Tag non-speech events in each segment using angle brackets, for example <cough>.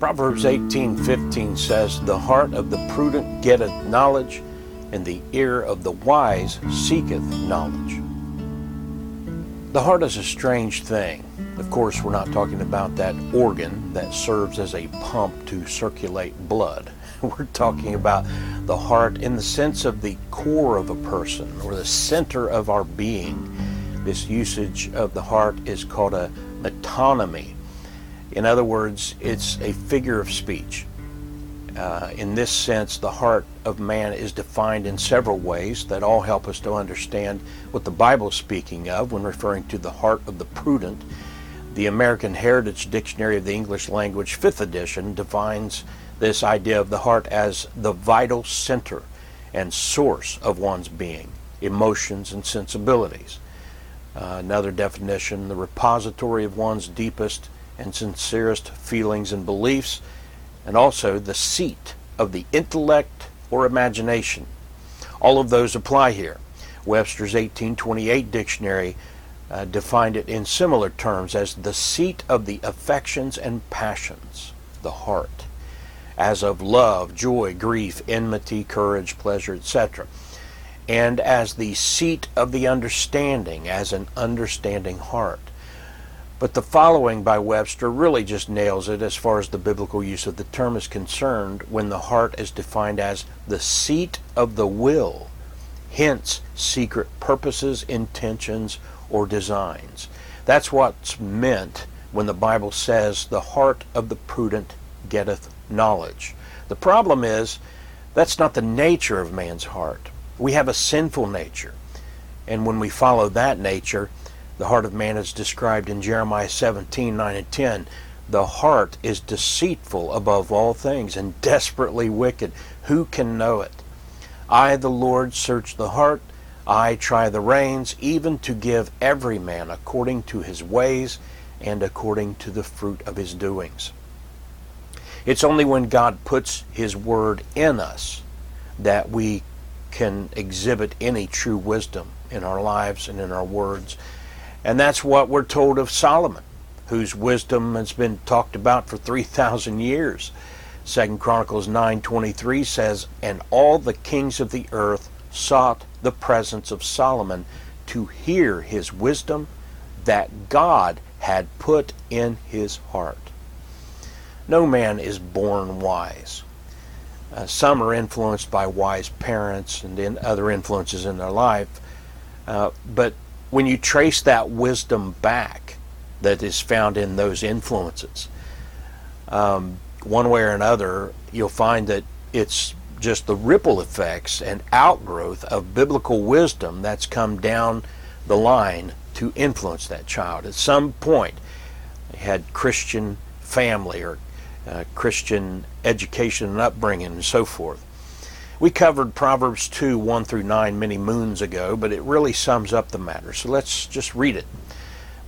Proverbs 18:15 says, "The heart of the prudent getteth knowledge, and the ear of the wise seeketh knowledge." The heart is a strange thing. Of course, we're not talking about that organ that serves as a pump to circulate blood. <laughs> We're talking about the heart in the sense of the core of a person or the center of our being. This usage of the heart is called a metonymy. In other words, it's a figure of speech. Uh, in this sense, the heart of man is defined in several ways that all help us to understand what the Bible is speaking of when referring to the heart of the prudent. The American Heritage Dictionary of the English Language, 5th edition, defines this idea of the heart as the vital center and source of one's being, emotions, and sensibilities. Uh, another definition, the repository of one's deepest and sincerest feelings and beliefs, and also the seat of the intellect or imagination. All of those apply here. Webster's 1828 dictionary uh, defined it in similar terms as the seat of the affections and passions, the heart as of love, joy, grief, enmity, courage, pleasure, etc., and as the seat of the understanding, as an understanding heart. But the following by Webster really just nails it as far as the biblical use of the term is concerned when the heart is defined as the seat of the will, hence secret purposes, intentions, or designs. That's what's meant when the Bible says the heart of the prudent getteth knowledge. The problem is that's not the nature of man's heart. We have a sinful nature. And when we follow that nature, the heart of man is described in Jeremiah 17 9 and 10. The heart is deceitful above all things and desperately wicked. Who can know it? I, the Lord, search the heart. I try the reins, even to give every man according to his ways and according to the fruit of his doings. It's only when God puts His Word in us that we can exhibit any true wisdom in our lives and in our words. And that's what we're told of Solomon, whose wisdom has been talked about for 3,000 years. Second Chronicles 9:23 says, "And all the kings of the earth sought the presence of Solomon to hear his wisdom that God had put in his heart." no man is born wise. Uh, some are influenced by wise parents and other influences in their life. Uh, but when you trace that wisdom back that is found in those influences, um, one way or another, you'll find that it's just the ripple effects and outgrowth of biblical wisdom that's come down the line to influence that child. At some point, had Christian family or uh, Christian education and upbringing and so forth. We covered Proverbs 2 1 through 9 many moons ago, but it really sums up the matter. So let's just read it.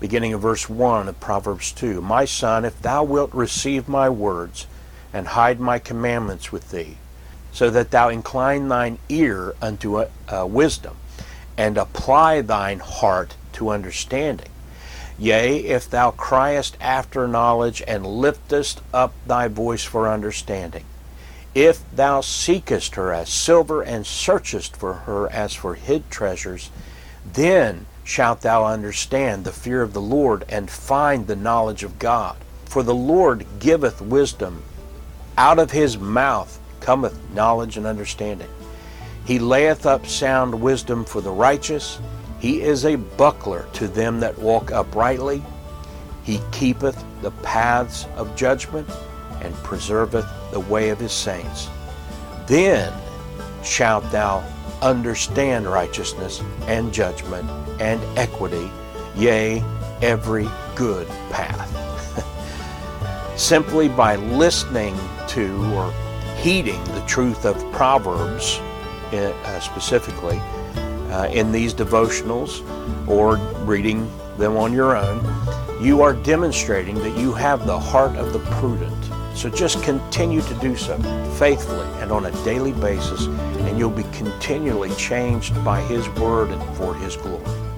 Beginning of verse 1 of Proverbs 2 My son, if thou wilt receive my words and hide my commandments with thee, so that thou incline thine ear unto uh, uh wisdom and apply thine heart to understanding Yea, if thou criest after knowledge and liftest up thy voice for understanding, if thou seekest her as silver and searchest for her as for hid treasures, then shalt thou understand the fear of the Lord and find the knowledge of God. For the Lord giveth wisdom, out of his mouth cometh knowledge and understanding. He layeth up sound wisdom for the righteous he is a buckler to them that walk uprightly. He keepeth the paths of judgment and preserveth the way of his saints. Then shalt thou understand righteousness and judgment and equity, yea, every good path. <laughs> Simply by listening to or heeding the truth of Proverbs uh, specifically, uh, in these devotionals or reading them on your own, you are demonstrating that you have the heart of the prudent. So just continue to do so faithfully and on a daily basis, and you'll be continually changed by His Word and for His glory.